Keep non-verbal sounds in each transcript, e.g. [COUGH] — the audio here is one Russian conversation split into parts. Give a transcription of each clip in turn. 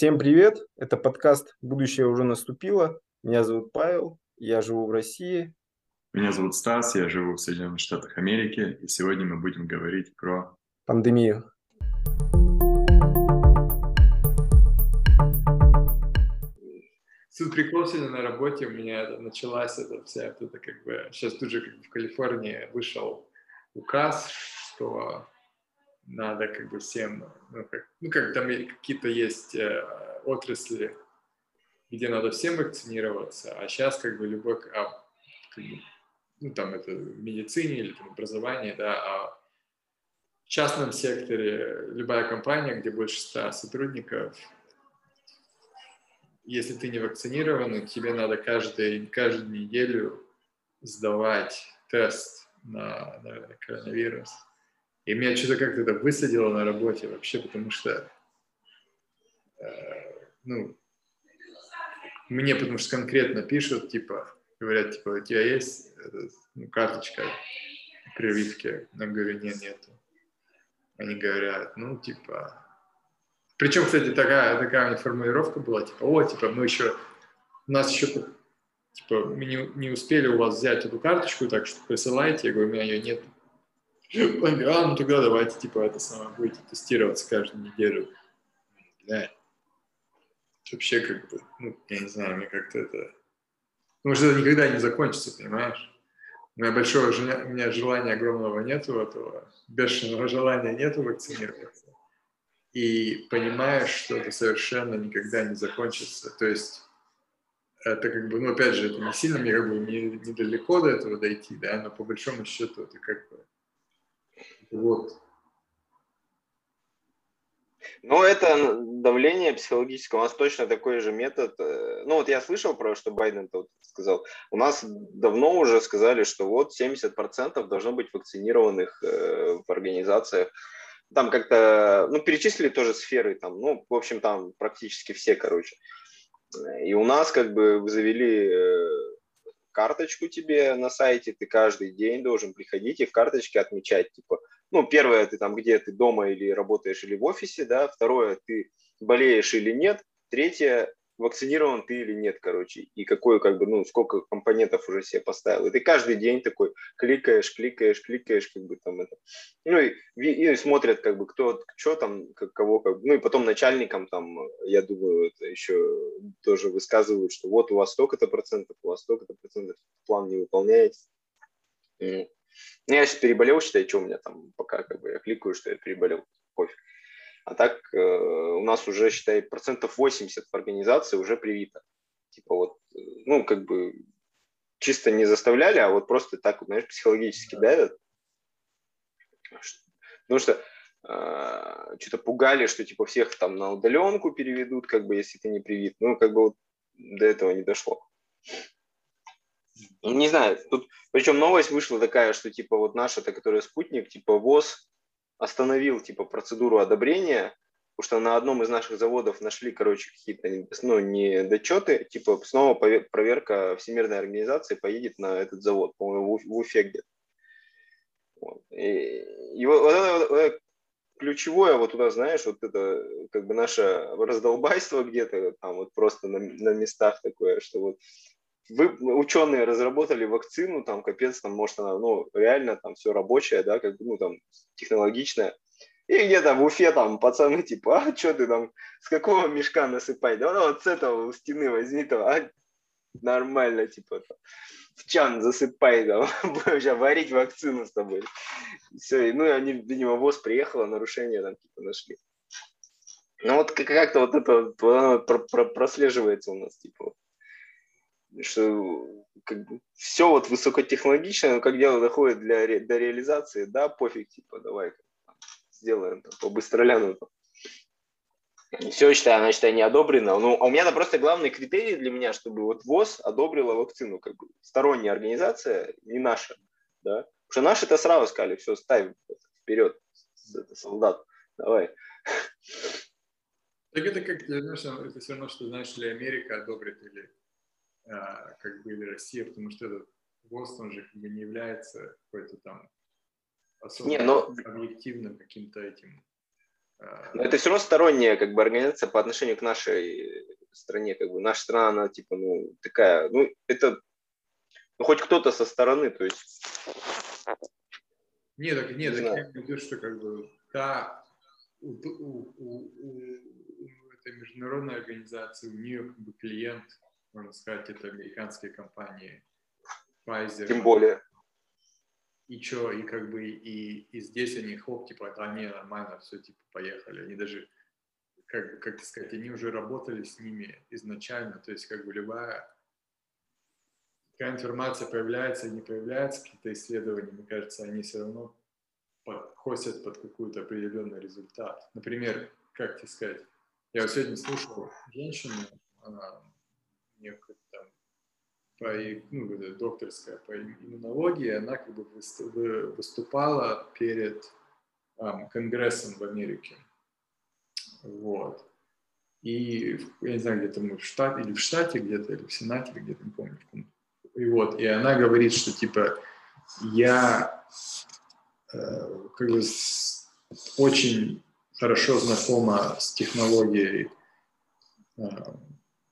Всем привет! Это подкаст «Будущее уже наступило». Меня зовут Павел, я живу в России. Меня зовут Стас, я живу в Соединенных Штатах Америки, и сегодня мы будем говорить про... Пандемию. Тут прикол сегодня на работе у меня началась эта вся, это как бы, сейчас тут же как бы в Калифорнии вышел указ, что надо как бы всем, ну как, ну как там какие-то есть э, отрасли, где надо всем вакцинироваться, а сейчас как бы любой, а, как бы, ну там это в медицине или там образование, да, а в частном секторе любая компания, где больше ста сотрудников, если ты не вакцинирован, тебе надо каждый, каждую неделю сдавать тест на, на коронавирус. И меня что-то как-то это высадило на работе вообще, потому что, э, ну, мне потому что конкретно пишут, типа, говорят, типа, у тебя есть ну, карточка прививки? Я говорю, нет, нету. Они говорят, ну, типа... Причем, кстати, такая, такая у них формулировка была, типа, о, типа, мы еще, у нас еще, типа, мы не, не успели у вас взять эту карточку, так что присылайте. Я говорю, у меня ее нет. А, ну тогда давайте, типа, это самое, будете тестироваться каждую неделю. Да. Вообще, как бы, ну, я не знаю, мне как-то это... Потому что это никогда не закончится, понимаешь? У меня большого у меня желания огромного нету этого, бешеного желания нету вакцинироваться. И понимаешь, что это совершенно никогда не закончится. То есть это как бы, ну, опять же, это не сильно мне как бы недалеко не до этого дойти, да, но по большому счету это как бы вот. Ну, это давление психологическое. У нас точно такой же метод. Э, ну, вот я слышал про, что Байден -то сказал. У нас давно уже сказали, что вот 70% должно быть вакцинированных э, в организациях. Там как-то, ну, перечислили тоже сферы, там, ну, в общем, там практически все, короче. И у нас как бы завели э, карточку тебе на сайте, ты каждый день должен приходить и в карточке отмечать, типа, ну, первое, ты там, где ты дома или работаешь, или в офисе, да, второе, ты болеешь или нет, третье, вакцинирован ты или нет, короче, и какой, как бы, ну, сколько компонентов уже себе поставил. И ты каждый день такой кликаешь, кликаешь, кликаешь, как бы там это. Ну, и, и смотрят, как бы, кто, что там, как, кого, как, ну, и потом начальникам там, я думаю, это еще тоже высказывают, что вот у вас столько-то процентов, у вас столько-то процентов, план не выполняется. Ну, я сейчас переболел, считай, что у меня там, пока как бы я кликаю, что я переболел, пофиг. А так э, у нас уже, считай, процентов 80 в организации уже привито. Типа вот, э, ну, как бы чисто не заставляли, а вот просто так, знаешь, психологически давят. Потому что э, что-то пугали, что типа всех там на удаленку переведут, как бы, если ты не привит. Ну, как бы вот до этого не дошло. Не знаю, тут, причем новость вышла такая, что типа вот наша-то, которая спутник, типа ВОЗ остановил типа процедуру одобрения, потому что на одном из наших заводов нашли, короче, какие-то ну, недочеты, типа снова проверка Всемирной организации поедет на этот завод, по-моему, в Уфе где-то. Вот. И, и вот, вот, это, вот ключевое, вот туда, знаешь, вот это как бы наше раздолбайство где-то там вот просто на, на местах такое, что вот вы, ученые разработали вакцину, там, капец, там, может, она, ну, реально там все рабочее, да, как бы, ну, там, технологичная. И где-то в Уфе там пацаны, типа, а что ты там, с какого мешка насыпать? Да ну, вот с этого у стены возьми там, а нормально, типа, там, в чан засыпай, там, [LAUGHS] будем сейчас варить вакцину с тобой. Все, ну, и они, видимо, ВОЗ приехала, нарушение там, типа, нашли. Ну, вот как-то вот это вот, прослеживается у нас, типа, что как бы, все вот высокотехнологично, но как дело доходит для, ре, до реализации, да, пофиг, типа, давай сделаем там, по быстроляну. Все, считаю, она, считаю, не одобрена. Ну, а у меня это просто главный критерий для меня, чтобы вот ВОЗ одобрила вакцину, как бы сторонняя организация, не наша, да. Потому что наши это сразу сказали, все, ставим вперед, солдат, давай. Так это как, это все равно, что, знаешь, ли Америка одобрит или как бы или Россия, потому что этот Бостон же как бы не является какой-то там особо не, но... объективным каким-то этим А, Но это все равно сторонняя как бы организация по отношению к нашей стране. Как бы наша страна, она типа, ну, такая, ну, это ну, хоть кто-то со стороны, то есть. Нет, так, нет, Не так я виду, что как бы та у, у- у- у- у этой международной организации, у нее как бы клиент, можно сказать, это американские компании Pfizer. Тем более. И что, и как бы, и, и здесь они, хоп, типа, да, не, нормально, все, типа, поехали. Они даже, как, как сказать, они уже работали с ними изначально, то есть, как бы, любая какая информация появляется и не появляется, какие-то исследования, мне кажется, они все равно подходят под какой-то определенный результат. Например, как тебе сказать, я вот сегодня слушал женщину, она как-то там по, ну, докторская по иммунологии, она как бы выс- вы- выступала перед ам, Конгрессом в Америке. Вот. И, я не знаю, где-то в штате, или в штате где-то, или в Сенате, где-то, не помню. И вот, и она говорит, что, типа, я э, как бы очень хорошо знакома с технологией э,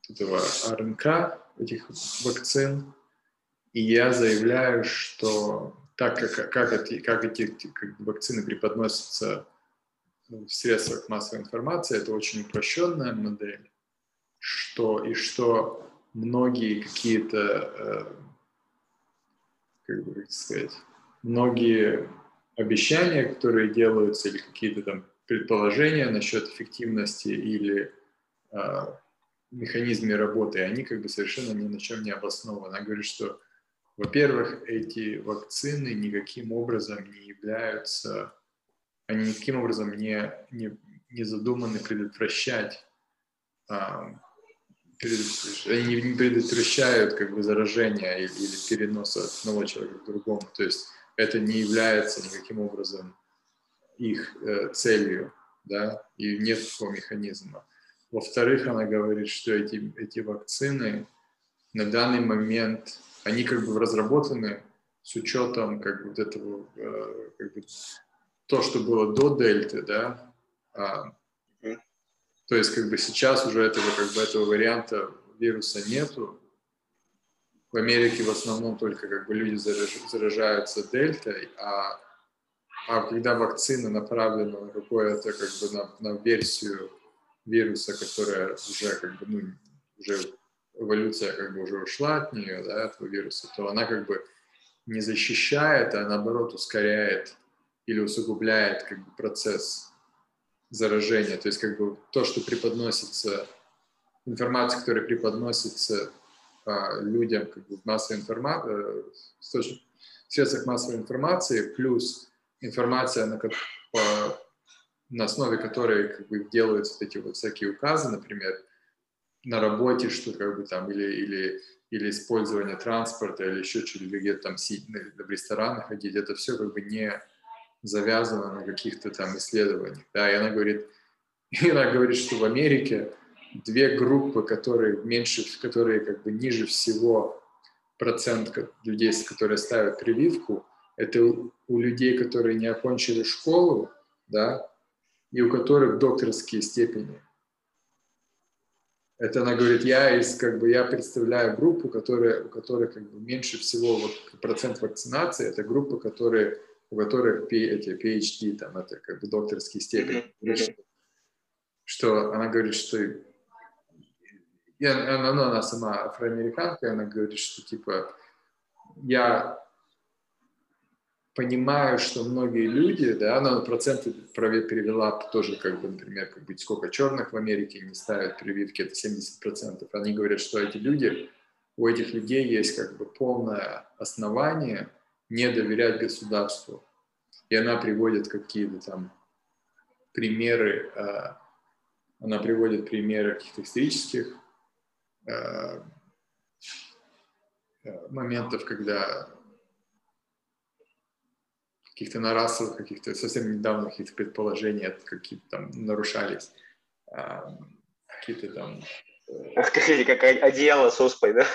этого РНК, этих вакцин, и я заявляю, что так как, как, эти, как эти вакцины преподносятся ну, в средствах массовой информации, это очень упрощенная модель, что и что многие какие-то, э, как бы сказать, многие обещания, которые делаются, или какие-то там предположения насчет эффективности или э, механизме работы, они как бы совершенно ни на чем не обоснованы. Она говорит, что, во-первых, эти вакцины никаким образом не являются, они никаким образом не, не, не задуманы предотвращать, предот- они не предотвращают как бы заражения или, или переноса от одного человека к другому. То есть это не является никаким образом их э, целью, да, и нет такого механизма. Во-вторых, она говорит, что эти, эти вакцины на данный момент, они как бы разработаны с учетом как бы вот этого, э, как бы то, что было до дельты, да, а, то есть как бы сейчас уже этого как бы этого варианта вируса нету. В Америке в основном только как бы люди зараж- заражаются дельтой, а, а когда вакцина направлена на какое-то как бы на, на версию вируса, которая уже как бы, ну, уже эволюция как бы уже ушла от нее, да, этого вируса, то она как бы не защищает, а наоборот ускоряет или усугубляет как бы процесс заражения. То есть как бы то, что преподносится, информация, которая преподносится а, людям как бы в массовой информации, в средствах массовой информации, плюс информация, на, ко- по- на основе которой как бы делаются вот эти вот всякие указы, например, на работе, что как бы там, или, или, или использование транспорта, или еще что-то, где-то там сидеть, в ресторанах ходить, это все как бы не завязано на каких-то там исследованиях. Да, и она говорит, [LAUGHS] и она говорит, что в Америке две группы, которые меньше, которые как бы ниже всего процент людей, которые ставят прививку, это у, у людей, которые не окончили школу, да, и у которых докторские степени. Это она говорит, я из, как бы, я представляю группу, которая, у которой как бы меньше всего вот процент вакцинации, это группа, которые, у которых эти PhD, там, это как бы докторские степени. Говорит, что, она говорит, что и она, она, она сама афроамериканка, она говорит, что типа я понимаю, что многие люди, да, она проценты прове- перевела тоже, как бы, например, как бы, сколько черных в Америке не ставят прививки, это 70%. Они говорят, что эти люди, у этих людей есть как бы полное основание не доверять государству. И она приводит какие-то там примеры, э, она приводит примеры каких-то исторических э, э, моментов, когда каких-то на расовых, каких-то совсем недавно каких-то предположений какие-то там нарушались, а, какие-то там э, Как, как одеяло с оспой, да?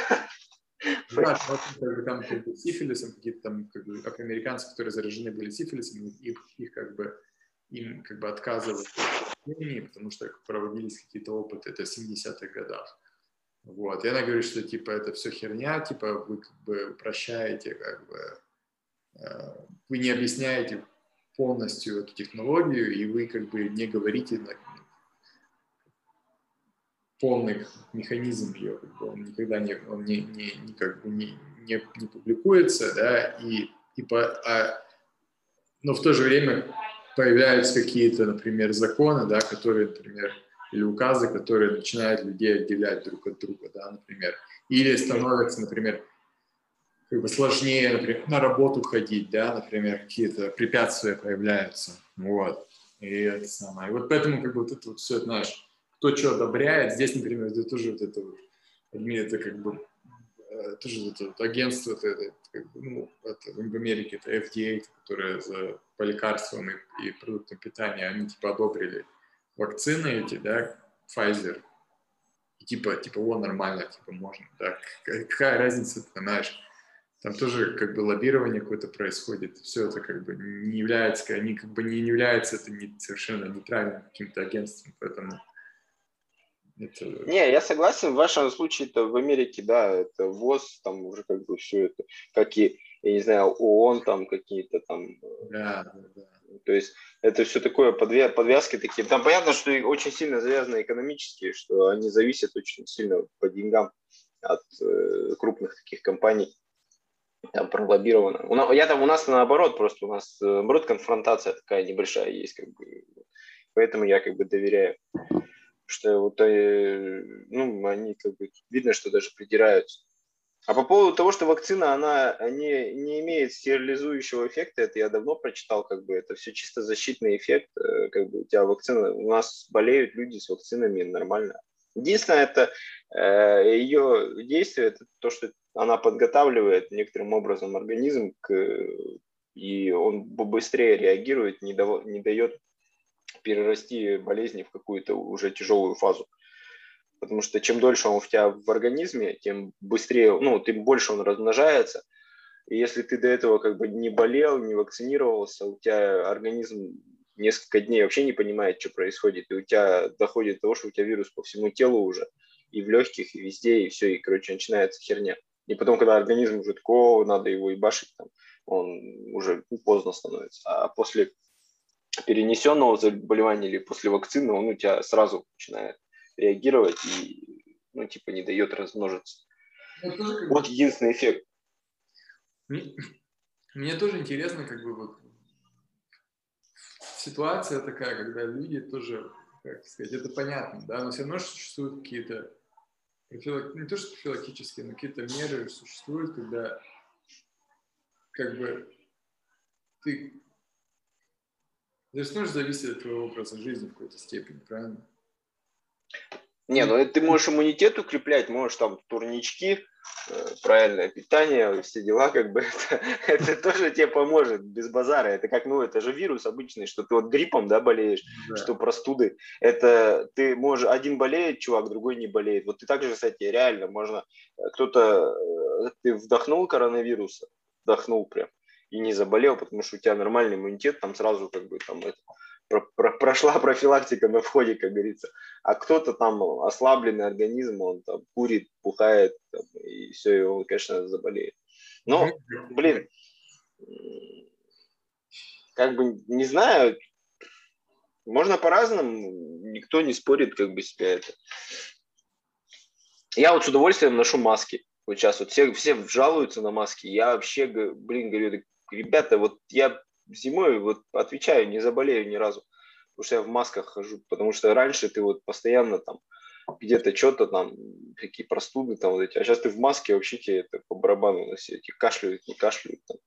да, вот, как бы, там как бы, сифилисом, какие-то там как бы, афроамериканцы, которые заражены были сифилисом, их, их как бы им как бы лечении, потому что проводились какие-то опыты, это в 70-х годах. Вот. И она говорит, что типа это все херня, типа вы как бы упрощаете, как бы вы не объясняете полностью эту технологию, и вы как бы не говорите на полный механизм ее, как бы он никогда не, он не, не, не как бы не, не, не публикуется, да, и, и по, а, но в то же время появляются какие-то, например, законы, да, которые, например, или указы, которые начинают людей отделять друг от друга, да, например. Или становится, например, как бы сложнее, например, на работу ходить, да, например, какие-то препятствия появляются, вот. И это самое. И вот поэтому как бы вот это вот все, знаешь, кто что одобряет, здесь, например, это тоже вот это вот, это как бы э, тоже это вот агентство, это, это, как бы, ну, это, в Америке это FDA, которое за, по лекарствам и, и продуктам питания, они типа одобрили вакцины эти, да, Pfizer, и типа, типа, о, нормально, типа, можно, да, какая разница, ты знаешь, там тоже как бы лоббирование какое-то происходит, все это как бы не является, они как бы не является это не, совершенно нейтральным каким-то агентством, поэтому это... Не, я согласен, в вашем случае это в Америке, да, это ВОЗ, там уже как бы все это, как и, я не знаю, ООН там какие-то там. Да, да, да. То есть это все такое, подвя подвязки такие. Там понятно, что очень сильно завязаны экономические, что они зависят очень сильно по деньгам от э, крупных таких компаний. Там пролоббировано. У нас, я там у нас наоборот, просто у нас э, наоборот конфронтация такая небольшая есть, как бы. Поэтому я как бы доверяю, что вот э, ну они как бы видно, что даже придираются. А по поводу того, что вакцина, она не, не имеет стерилизующего эффекта, это я давно прочитал, как бы это все чисто защитный эффект, э, как бы у тебя вакцина, у нас болеют люди с вакцинами нормально. Единственное, это э, ее действие, это то, что она подготавливает некоторым образом организм к, и он быстрее реагирует, не, дав, не дает перерасти болезни в какую-то уже тяжелую фазу потому что чем дольше он у тебя в организме, тем быстрее, ну, тем больше он размножается. И если ты до этого как бы не болел, не вакцинировался, у тебя организм несколько дней вообще не понимает, что происходит, и у тебя доходит до того, что у тебя вирус по всему телу уже, и в легких, и везде, и все, и, короче, начинается херня. И потом, когда организм уже такого, надо его и башить, там, он уже поздно становится. А после перенесенного заболевания или после вакцины он у тебя сразу начинает реагировать и, ну, типа, не дает размножиться. Вот единственный эффект. Мне, мне тоже интересно, как бы вот ситуация такая, когда люди тоже, как сказать, это понятно, да, но все равно существуют какие-то не то что профилактические, но какие-то меры существуют, когда как бы ты же тоже зависит от твоего образа жизни в какой-то степени, правильно? Не, ну ты можешь иммунитет укреплять, можешь там турнички, э, правильное питание, все дела, как бы [LAUGHS] это, это тоже тебе поможет без базара. Это как, ну, это же вирус обычный, что ты вот гриппом, да, болеешь, да. что простуды. Это ты можешь, один болеет, чувак, другой не болеет. Вот ты также, кстати, реально можно, э, кто-то, э, ты вдохнул коронавируса, вдохнул прям, и не заболел, потому что у тебя нормальный иммунитет, там сразу как бы там это, прошла профилактика на входе, как говорится. А кто-то там ослабленный организм, он там курит, пухает, там, и все, и он, конечно, заболеет. Но, блин, как бы, не знаю, можно по-разному, никто не спорит, как бы, себя это. Я вот с удовольствием ношу маски. Вот сейчас вот все, все жалуются на маски. Я вообще, блин, говорю, ребята, вот я зимой, вот отвечаю, не заболею ни разу, потому что я в масках хожу, потому что раньше ты вот постоянно там где-то что-то там, какие простуды там вот эти, а сейчас ты в маске, вообще тебе это по барабану на все эти кашляют, не кашляют там.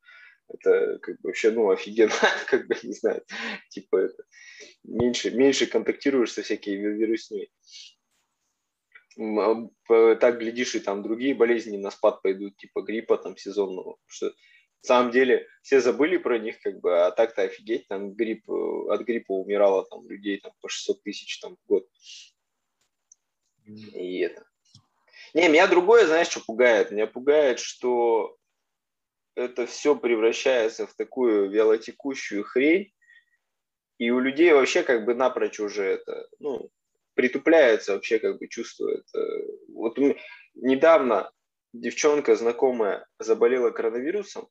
Это как бы вообще, ну, офигенно, [LAUGHS] как бы, не знаю, типа это, меньше, меньше контактируешь со всякими вирусными. А, так, глядишь, и там другие болезни на спад пойдут, типа гриппа там сезонного, что на самом деле все забыли про них, как бы, а так-то офигеть, там грипп, э, от гриппа умирало там людей там по 600 тысяч там в год. И это. Не, меня другое, знаешь, что пугает? Меня пугает, что это все превращается в такую вялотекущую хрень, И у людей вообще как бы напрочь уже это, ну, притупляется вообще как бы чувство. Это. Вот недавно девчонка знакомая заболела коронавирусом.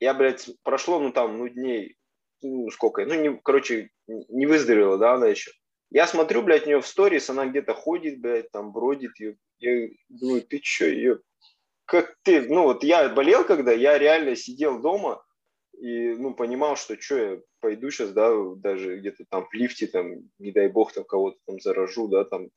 Я, блядь, прошло, ну там, ну дней, ну сколько, ну не, короче, не выздоровела, да, она еще. Я смотрю, блядь, у нее в сторис, она где-то ходит, блядь, там бродит. Ее. Я думаю, ты че, ее, как ты, ну вот я болел когда, я реально сидел дома, и, ну, понимал, что что я пойду сейчас, да, даже где-то там в лифте, там, не дай бог, там кого-то там заражу, да, там.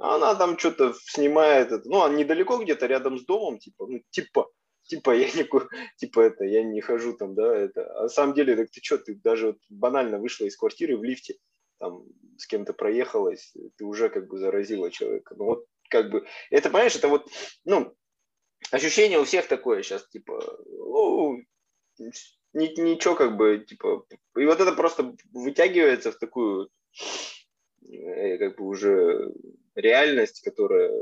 А она там что-то снимает, ну, она недалеко где-то рядом с домом, типа, ну, типа, типа, я не, типа, это, я не хожу там, да, это. А на самом деле, так ты что, ты даже вот банально вышла из квартиры в лифте, там, с кем-то проехалась, ты уже как бы заразила человека. Ну, вот, как бы, это, понимаешь, это вот, ну, ощущение у всех такое сейчас, типа, ну, ничего как бы, типа, и вот это просто вытягивается в такую, э, как бы уже реальность, которая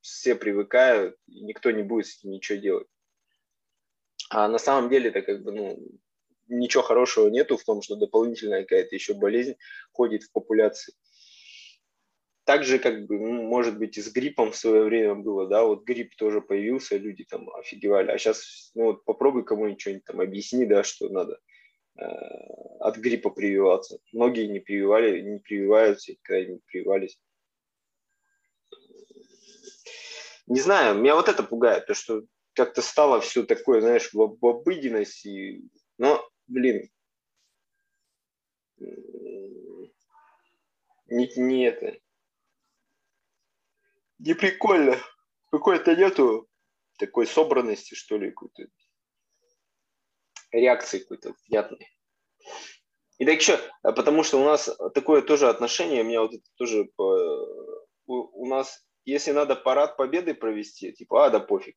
все привыкают, и никто не будет с этим ничего делать. А на самом деле это как бы, ну, ничего хорошего нету в том, что дополнительная какая-то еще болезнь ходит в популяции так же, как бы, ну, может быть, и с гриппом в свое время было, да, вот грипп тоже появился, люди там офигевали, а сейчас, ну, вот попробуй кому-нибудь что-нибудь там объясни, да, что надо э, от гриппа прививаться. Многие не прививали, не прививаются, когда-нибудь прививались. Не знаю, меня вот это пугает, то, что как-то стало все такое, знаешь, в, в обыденности, но, блин, не, не это, не прикольно. Какой-то нету такой собранности, что ли, какой-то реакции какой-то приятной. И так еще, а потому что у нас такое тоже отношение, у меня вот это тоже по, у, у нас, если надо парад победы провести, типа, а, да пофиг,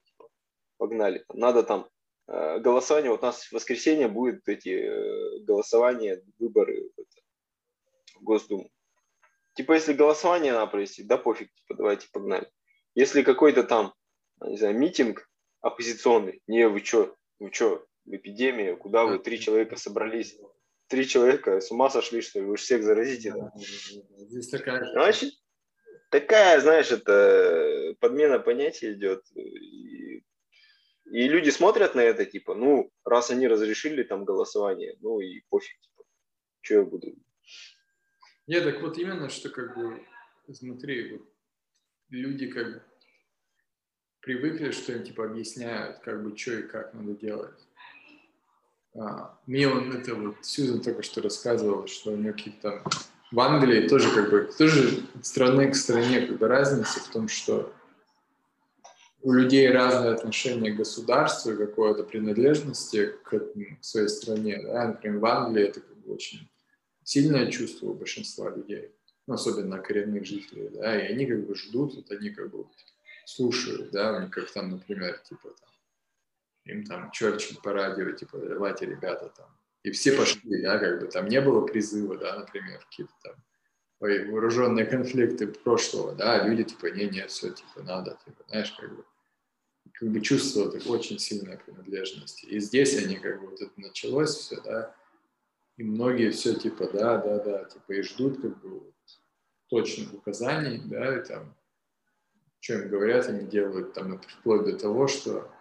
погнали, надо там э, голосование, вот у нас в воскресенье будет эти э, голосования, выборы в, Госдуму. Типа, если голосование надо провести, да пофиг, типа, давайте погнали. Если какой-то там, не знаю, митинг оппозиционный, не, вы что, вы что, в эпидемии, куда вы, три человека собрались, три человека, с ума сошли, что ли, вы же всех заразите. Да? Здесь такая... Значит, такая, знаешь, это подмена понятия идет. И, люди смотрят на это, типа, ну, раз они разрешили там голосование, ну и пофиг, типа, что я буду нет, так вот именно, что как бы, смотри, вот люди как бы привыкли, что им типа объясняют, как бы, что и как надо делать. А, мне он это вот Сьюзан только что рассказывала, что у нее какие-то в Англии тоже как бы тоже от страны к стране как бы разница в том, что у людей разное отношение к государству и какой-то принадлежности к, к своей стране. Да? Например, в Англии это как бы очень сильное чувство у большинства людей, ну, особенно коренных жителей, да, и они как бы ждут, вот они как бы слушают, да, у них как там, например, типа там, им там Черчилль по радио, типа, давайте, ребята, там, и все пошли, да, как бы там не было призыва, да, например, какие-то там вооруженные конфликты прошлого, да, люди типа, не, не, все, типа, надо, типа, знаешь, как бы, как бы чувство так очень сильной принадлежности. И здесь они как бы вот это началось все, да, и многие все типа, да, да, да, типа и ждут как бы вот, точных указаний, да, и там, что им говорят, они делают там вплоть до того, что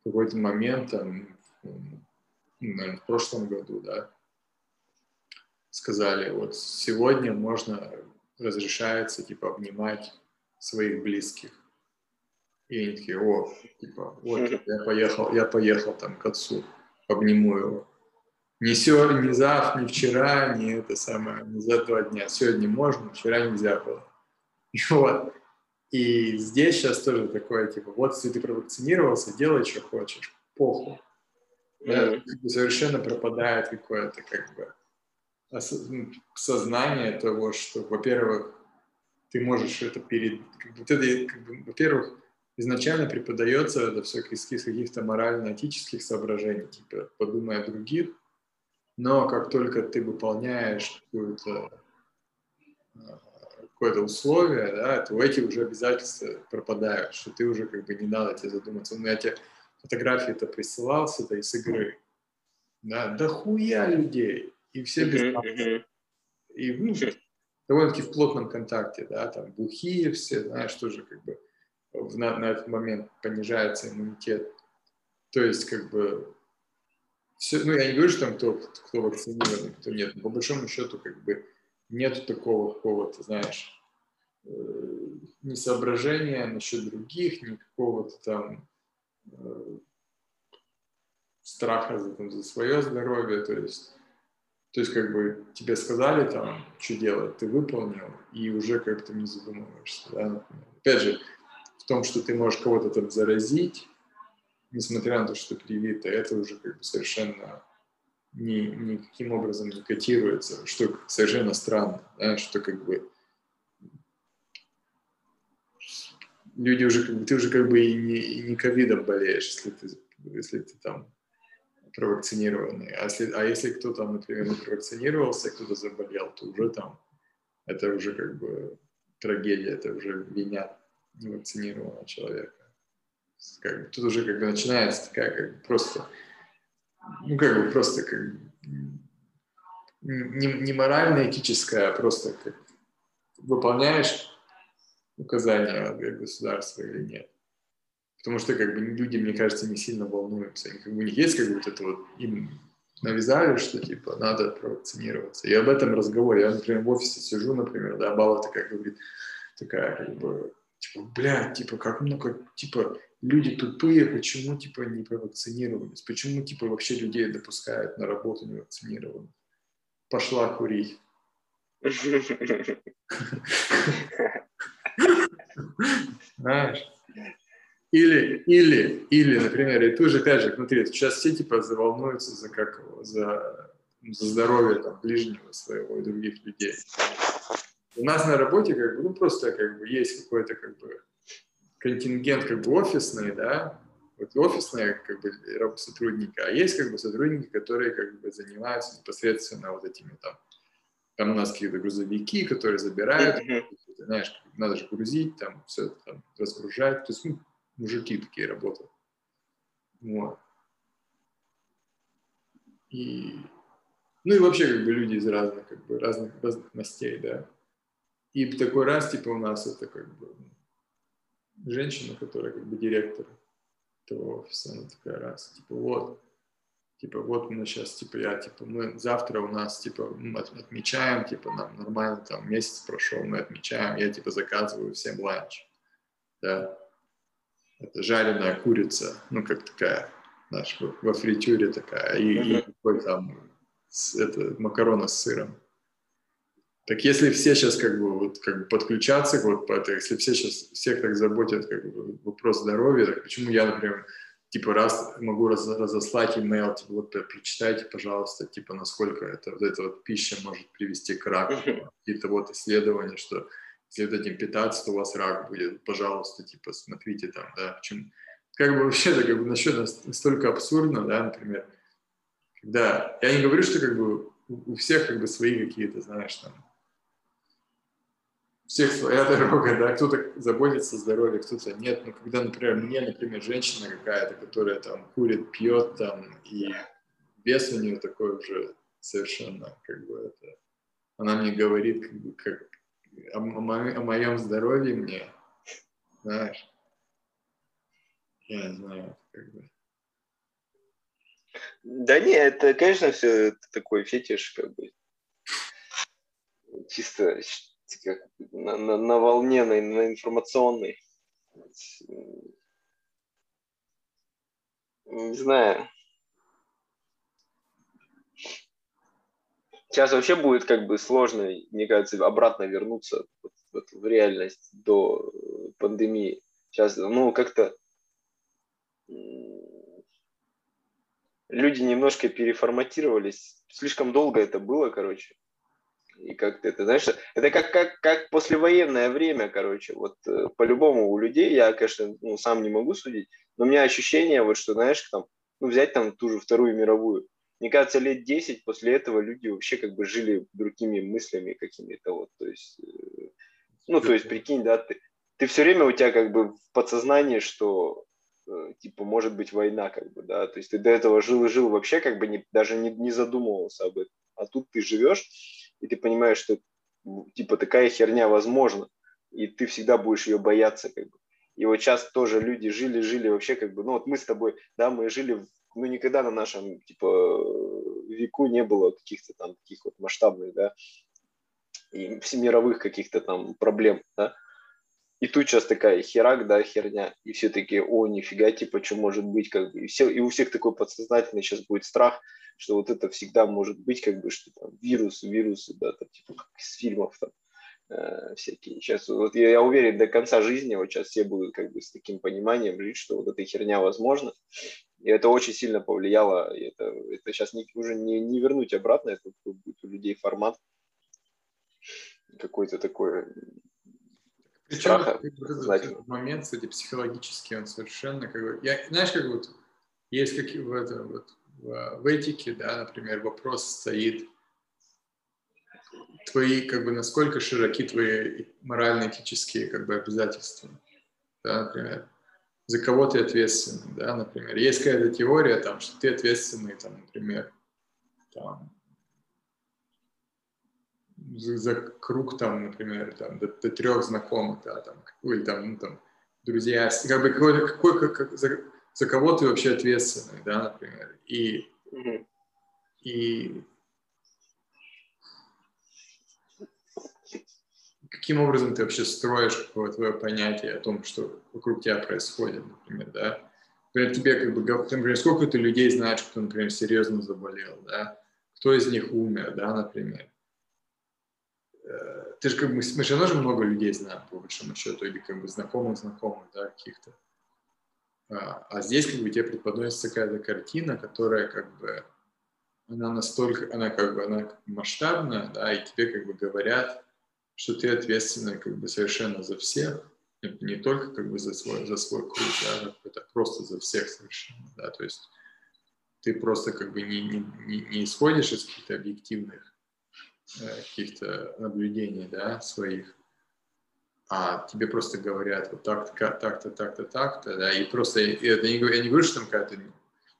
в какой-то момент там, ну, наверное, в прошлом году, да, сказали, вот сегодня можно, разрешается, типа, обнимать своих близких. И они такие, о, типа, вот, я поехал, я поехал там к отцу, обниму его. Не, все, не завтра, не вчера, не это самое, не за два дня. Сегодня можно, вчера нельзя было. [LAUGHS] Вот. И здесь сейчас тоже такое, типа, вот если ты провакцинировался, делай, что хочешь, похуй. Да, совершенно пропадает какое-то как бы сознание того, что, во-первых, ты можешь это перед... Бы, это, как бы, во-первых, изначально преподается это все из каких-то морально-этических соображений, типа подумай о других, но как только ты выполняешь какое-то какое-то условие, да, то эти уже обязательства пропадают, что ты уже как бы не надо тебе задуматься. Ну, я тебе фотографии это присылал с этой с игры. Да, да хуя людей. И все без и ну, довольно-таки в плотном контакте, да, там бухие все, знаешь, тоже как бы в, на, на этот момент понижается иммунитет. То есть, как бы, все, ну, я не говорю, что там кто, кто вакцинирован, кто нет, но по большому счету, как бы, нет такого какого-то, знаешь, э, ни соображения насчет других, ни какого-то там э, страха за, там, за свое здоровье, то есть, то есть как бы тебе сказали там, что делать, ты выполнил, и уже как-то не задумываешься, да. Опять же, в том, что ты можешь кого-то там заразить, несмотря на то, что привито, это уже как бы совершенно ни, никаким образом не котируется, что совершенно странно, да, что как бы люди уже как бы, ты уже как бы и не, и не ковидом болеешь, если ты, если ты там провакцинированный. А если, а если кто там, например, не провакцинировался, кто-то заболел, то уже там это уже как бы трагедия, это уже винят невакцинированного человека. Как бы, тут уже как бы начинается такая как бы просто, ну как бы просто как не, не морально этическая, а просто как выполняешь указания государства или нет. Потому что как бы люди, мне кажется, не сильно волнуются. Они, как бы, у них есть как бы вот это вот, им навязали, что типа надо провакцинироваться. И об этом разговор. Я, например, в офисе сижу, например, да, Бала такая говорит, такая как бы, типа, бля, типа, как, ну, как, типа, люди тупые, почему, типа, не провакцинировались? Почему, типа, вообще людей допускают на работу невакцинированных? Пошла курить. [LAUGHS] Знаешь? Или, или, или, например, и тут же, опять же, смотри, сейчас все типа заволнуются за как за, за здоровье там, ближнего своего и других людей. У нас на работе как бы, ну просто как бы есть какой-то как бы контингент как бы офисный, да, вот офисные как бы сотрудники, а есть как бы сотрудники, которые как бы занимаются непосредственно вот этими там, там у нас какие-то грузовики, которые забирают, mm-hmm. знаешь, надо же грузить, там все там разгружать, то есть ну, мужики такие работают. Вот. И, ну и вообще как бы люди из разных, как бы разных, разных мастей, да. И такой раз, типа, у нас это как бы женщина, которая как бы директор этого офиса, она такая раз, типа, вот, типа, вот мы сейчас, типа, я, типа, мы завтра у нас, типа, мы отмечаем, типа, нам нормально, там, месяц прошел, мы отмечаем, я, типа, заказываю всем ланч, да, это жареная курица, ну, как такая, знаешь, во фритюре такая, и, и какой там, это, макароны с сыром. Так если все сейчас как бы вот как бы подключаться, вот это, если все сейчас всех так заботят как бы вопрос здоровья, так почему я, например, типа раз могу раз, разослать имейл, типа вот прочитайте, пожалуйста, типа насколько это вот эта вот пища может привести к раку, какие-то вот исследования, что если вот этим питаться, то у вас рак будет, пожалуйста, типа, смотрите там, да, почему, как бы вообще, это как бы насчет настолько абсурдно, да, например, когда, я не говорю, что как бы у всех как бы свои какие-то, знаешь, там, у всех своя [LAUGHS] дорога, да, кто-то заботится о здоровье, кто-то нет, но когда, например, мне, например, женщина какая-то, которая там курит, пьет там, и вес у нее такой уже совершенно, как бы это, она мне говорит, как бы, как, о, о, моем здоровье мне, знаешь, я знаю, как бы. Да не, это, конечно, все это такой фетиш, как бы, чисто как, на, на, на волне, на, на информационной. Не знаю. Сейчас вообще будет как бы сложно, мне кажется, обратно вернуться вот, вот, в реальность до пандемии. Сейчас, ну, как-то люди немножко переформатировались. Слишком долго это было, короче. И как-то это, знаешь, это как, как, как послевоенное время, короче. Вот э, по-любому у людей, я, конечно, ну, сам не могу судить, но у меня ощущение, вот что, знаешь, там, ну, взять там ту же Вторую мировую мне кажется, лет 10 после этого люди вообще как бы жили другими мыслями какими-то вот, то есть, э, ну, то есть, прикинь, да, ты, ты все время у тебя как бы в подсознании, что э, типа может быть война, как бы, да, то есть ты до этого жил и жил вообще как бы не, даже не, не задумывался об этом, а тут ты живешь, и ты понимаешь, что типа такая херня возможна, и ты всегда будешь ее бояться, как бы. И вот сейчас тоже люди жили, жили вообще как бы, ну вот мы с тобой, да, мы жили, ну никогда на нашем, типа, веку не было каких-то там таких вот масштабных, да, и всемировых каких-то там проблем, да. И тут сейчас такая херак, да, херня, и все такие, о, нифига, типа, что может быть, как бы, и, все, и у всех такой подсознательный сейчас будет страх, что вот это всегда может быть, как бы, что там вирусы, вирусы, да, там, типа, как из фильмов там, э, всякие. Сейчас, вот я, я уверен, до конца жизни вот сейчас все будут как бы с таким пониманием жить, что вот эта херня возможна, и это очень сильно повлияло, и это, это сейчас не, уже не, не вернуть обратно, это будет у людей формат какой-то такой Причем страха этот момент, кстати, психологический, он совершенно как бы... Я, знаешь, как вот есть какие в этом вот в, в этике, да, например, вопрос стоит твои, как бы, насколько широки твои морально-этические, как бы, обязательства, да, например, за кого ты ответственный, да, например. Есть какая-то теория, там, что ты ответственный, там, например, там, за, за круг там, например, там, до, до трех знакомых, да, там, или там, ну, там, друзья, как бы какой, какой как, как, за, за кого ты вообще ответственный, да, например, и, Мгм. и каким образом ты вообще строишь какое твое понятие о том, что вокруг тебя происходит, например, да? Например, тебе как бы, например, сколько ты людей знаешь, кто, например, серьезно заболел, да? Кто из них умер, да, например? Э, Ты же как бы, мы же равно же много людей знаем, по большому счету, или как бы знакомых-знакомых, да, каких-то. А, а здесь как бы тебе преподносится какая-то картина, которая как бы, она настолько, она как бы, она масштабная, да, и тебе как бы говорят, что ты ответственный как бы совершенно за всех, не, только как бы за свой, за свой круг, да, это просто за всех совершенно, да, то есть ты просто как бы не, не, не, исходишь из каких-то объективных э, каких-то наблюдений, да, своих, а тебе просто говорят вот так-то, так-то, так-то, так-то, да, и просто, и это не, я не говорю, что там какая-то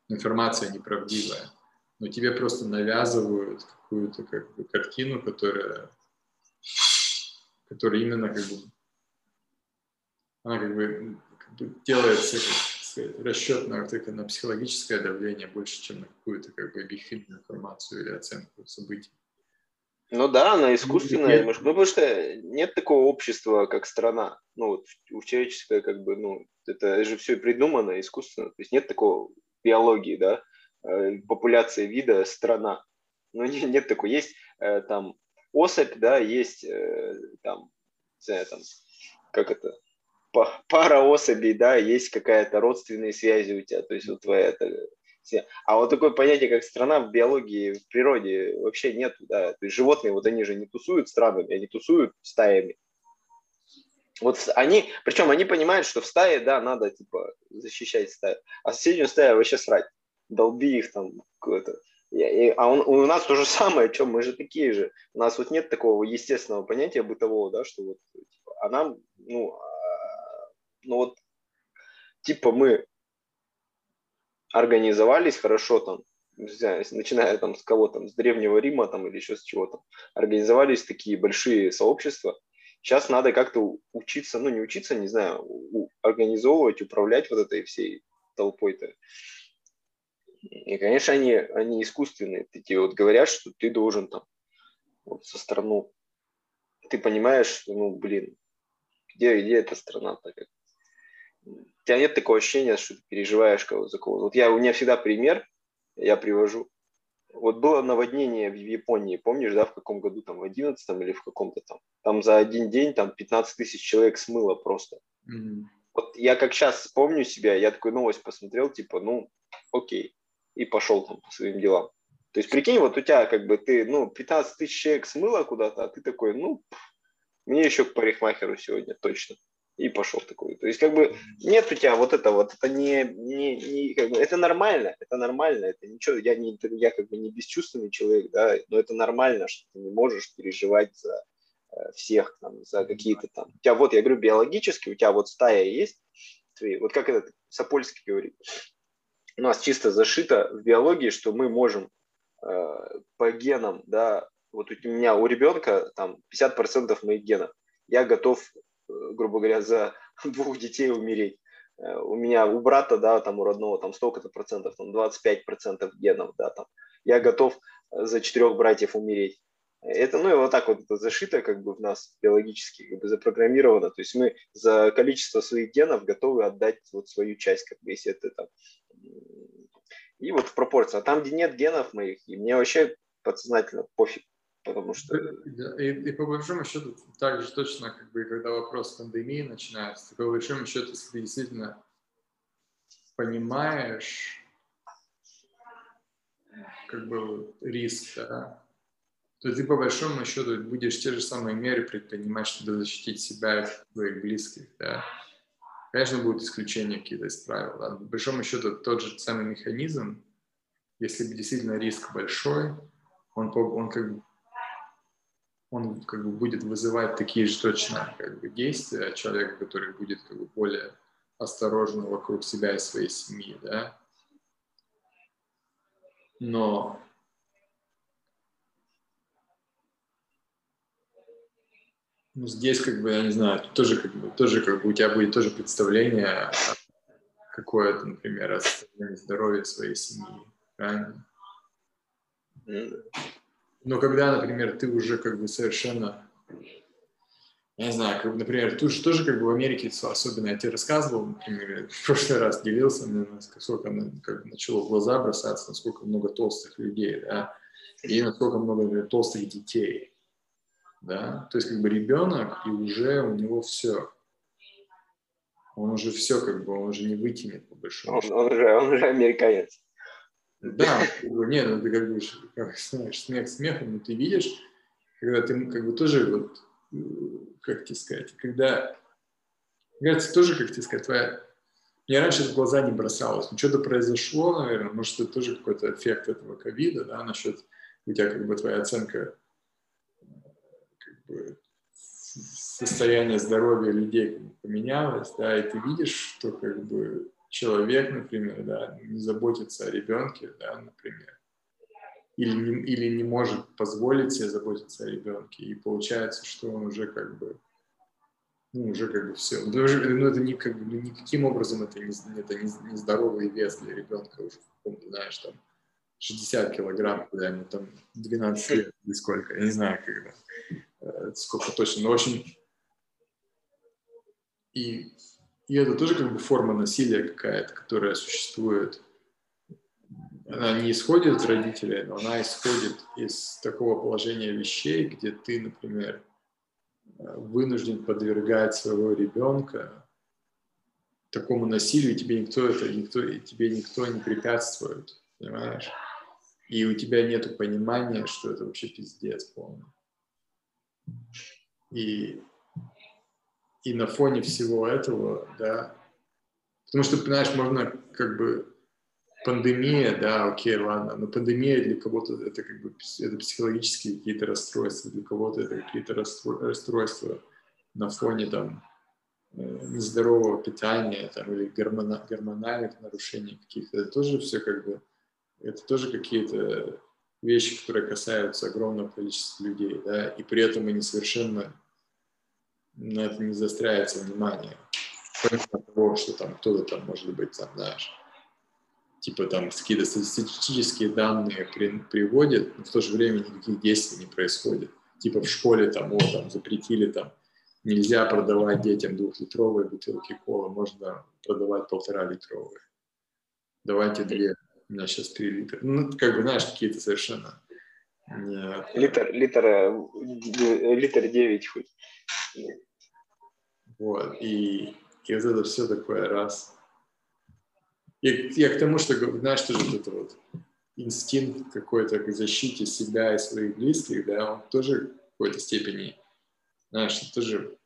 информация неправдивая, но тебе просто навязывают какую-то как бы картину, которая, которая именно как бы, она как бы, как бы делается как сказать, расчет на, только на психологическое давление больше, чем на какую-то как бы объективную информацию или оценку событий. Ну да, она искусственная Нет. Ну, потому что нет такого общества, как страна. Ну, вот у человеческое, как бы, ну, это же все придумано искусственно. То есть нет такого биологии, да, э, популяция вида, страна. Ну, не- нет такой. Есть э, там особь, да, есть э, там, знаю, там, как это, па- пара особей, да, есть какая-то родственные связи у тебя, то есть вот твоя это. А вот такое понятие, как страна в биологии, в природе вообще нет, да. То есть животные, вот они же не тусуют странами, они тусуют стаями. Вот они, причем они понимают, что в стае, да, надо, типа, защищать стаю, а соседнюю стаю вообще срать, долби их там, какое-то. А он- у нас то же самое, чем мы же такие же. У нас вот нет такого естественного понятия бытового, да, что вот, типа, а нам, ну, а, ну вот, типа мы организовались хорошо там, начиная там с кого там, с Древнего Рима там или еще с чего там, организовались такие большие сообщества. Сейчас надо как-то учиться, ну не учиться, не знаю, у- организовывать, управлять вот этой всей толпой-то. И, конечно, они, они искусственные. Такие вот говорят, что ты должен там вот со сторону. Ты понимаешь, что, ну, блин, где, где эта страна-то? Как? У тебя нет такого ощущения, что ты переживаешь кого за кого. Вот я, у меня всегда пример, я привожу. Вот было наводнение в Японии, помнишь, да, в каком году, там, в 11 или в каком-то там. Там за один день там 15 тысяч человек смыло просто. Мгм. Вот я как сейчас помню себя, я такой новость посмотрел, типа, ну, окей, и пошел там по своим делам. То есть, прикинь, вот у тебя как бы ты, ну, 15 тысяч человек смыло куда-то, а ты такой, ну, мне еще к парикмахеру сегодня, точно. И пошел такой. То есть, как бы, нет у тебя вот это вот, это не, не, не как бы, это нормально, это нормально, это ничего, я, не, я как бы не бесчувственный человек, да, но это нормально, что ты не можешь переживать за э, всех, там, за какие-то там. У тебя вот, я говорю, биологически, у тебя вот стая есть, твои, вот как этот Сапольский говорит, у нас чисто зашито в биологии, что мы можем э, по генам, да, Вот у меня, у ребенка там 50% моих генов. Я готов, э, грубо говоря, за [LAUGHS] двух детей умереть. Э, у меня, у брата, да, там у родного, там столько-то процентов, там 25 процентов генов, да, там. Я готов за четырех братьев умереть. Это, ну, и вот так вот это зашито как бы в нас биологически, как бы запрограммировано. То есть мы за количество своих генов готовы отдать вот свою часть, как бы, если это там. И вот в пропорции. А там, где нет генов моих, и мне вообще подсознательно пофиг. Потому что... И, и по большому счету, так же точно, как бы, когда вопрос пандемии начинается, по большому счету, если ты действительно понимаешь, как бы риск, да, то ты по большому счету будешь те же самые меры предпринимать, чтобы защитить себя и своих близких, да. Конечно, будут исключения какие-то из правил, да. По большому счету тот же самый механизм, если действительно риск большой, он, он как бы он как бы будет вызывать такие же точно как бы, действия человека, который будет как бы более осторожен вокруг себя и своей семьи, да. Но ну, здесь, как бы, я не знаю, тоже как бы, тоже как бы у тебя будет тоже представление какое-то, например, о состоянии здоровья своей семьи, правильно? Но когда, например, ты уже как бы совершенно, я не знаю, как, например, ты же тоже как бы в Америке, особенно я тебе рассказывал, например, в прошлый раз делился, мне насколько как бы начало в глаза бросаться, насколько много толстых людей, да, и насколько много например, толстых детей, да, то есть как бы ребенок, и уже у него все, он уже все, как бы, он уже не вытянет по большому счету. Он, он, уже, он уже американец. Да, нет, ну ты как бы, как, знаешь, смех смехом, но ты видишь, когда ты как бы тоже вот, как тебе сказать, когда, кажется, тоже, как тебе сказать, твоя, мне раньше в глаза не бросалось, ну что-то произошло, наверное, может, это тоже какой-то эффект этого ковида, да, насчет, у тебя как бы твоя оценка бы, состояния здоровья людей поменялась, да, и ты видишь, что как бы человек, например, да, не заботится о ребенке, да, например, или не, или не может позволить себе заботиться о ребенке, и получается, что он уже как бы, ну, уже как бы все. Ну, ну это не, как бы, ну, никаким образом это не, это не, не здоровый вес для ребенка уже, знаешь, там, 60 килограмм, когда ему там 12 лет или сколько, я не знаю, когда, э, сколько точно, но, общем, и и это тоже как бы форма насилия какая-то, которая существует. Она не исходит от родителей, но она исходит из такого положения вещей, где ты, например, вынужден подвергать своего ребенка такому насилию, и тебе никто это, никто, и тебе никто не препятствует, понимаешь? И у тебя нет понимания, что это вообще пиздец полный. И и на фоне всего этого, да, потому что, понимаешь, можно как бы пандемия, да, окей, ладно, но пандемия для кого-то это как бы это психологические какие-то расстройства, для кого-то это какие-то расстройства на фоне там э, нездорового питания там, или гормона, гормональных нарушений каких-то. Это тоже все как бы, это тоже какие-то вещи, которые касаются огромного количества людей, да, и при этом они совершенно на это не застряется внимание. Помимо того, что там кто-то там, может быть, там, знаешь, типа там какие-то статистические данные при, приводит, но в то же время никаких действий не происходит. Типа в школе там, о, там запретили там, нельзя продавать детям двухлитровые бутылки колы, можно продавать полтора-литровые. Давайте две, у меня сейчас три литра. Ну, как бы, знаешь, какие-то совершенно... Нет. Литр, литр, э, литр девять хоть. Вот, и, и вот это все такое раз. И я к тому, что, знаешь, тоже вот это вот инстинкт какой-то к защите себя и своих близких, да, он тоже в какой-то степени, знаешь, тоже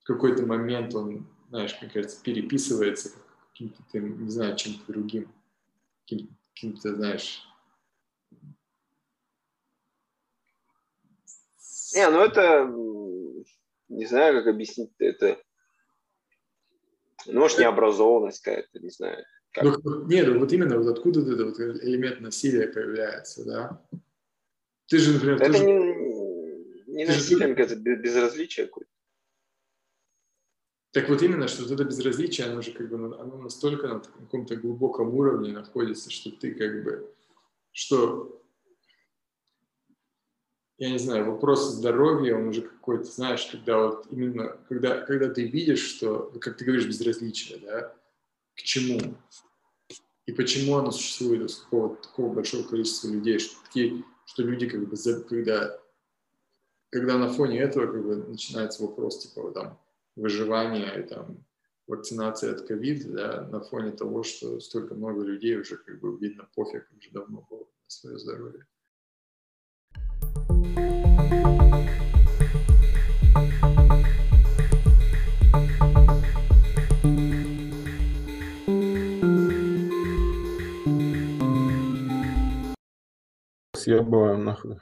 в какой-то момент он, знаешь, мне кажется, переписывается каким-то, не знаю, чем-то другим, каким-то, знаешь, Не, ну это не знаю, как объяснить это. Ну, может, необразованность какая-то, не знаю. Как. Ну, нет, вот именно вот откуда этот вот элемент насилия появляется, да? Ты же, например, Это тоже- не, не Ты же- бе- безразличие какое-то. Так вот именно, что вот это безразличие, оно же как бы, ну, оно настолько на каком-то глубоком уровне находится, что ты как бы, что, я не знаю, вопрос здоровья, он уже какой-то, знаешь, когда вот именно, когда, когда ты видишь, что, как ты говоришь, безразличие, да, к чему, и почему оно существует у такого, такого большого количества людей, что, такие, что люди как бы, когда, когда на фоне этого как бы начинается вопрос, типа, там, выживания и там вакцинации от ковида, да, на фоне того, что столько много людей уже как бы видно пофиг уже давно было на свое здоровье. Съебываем нахуй.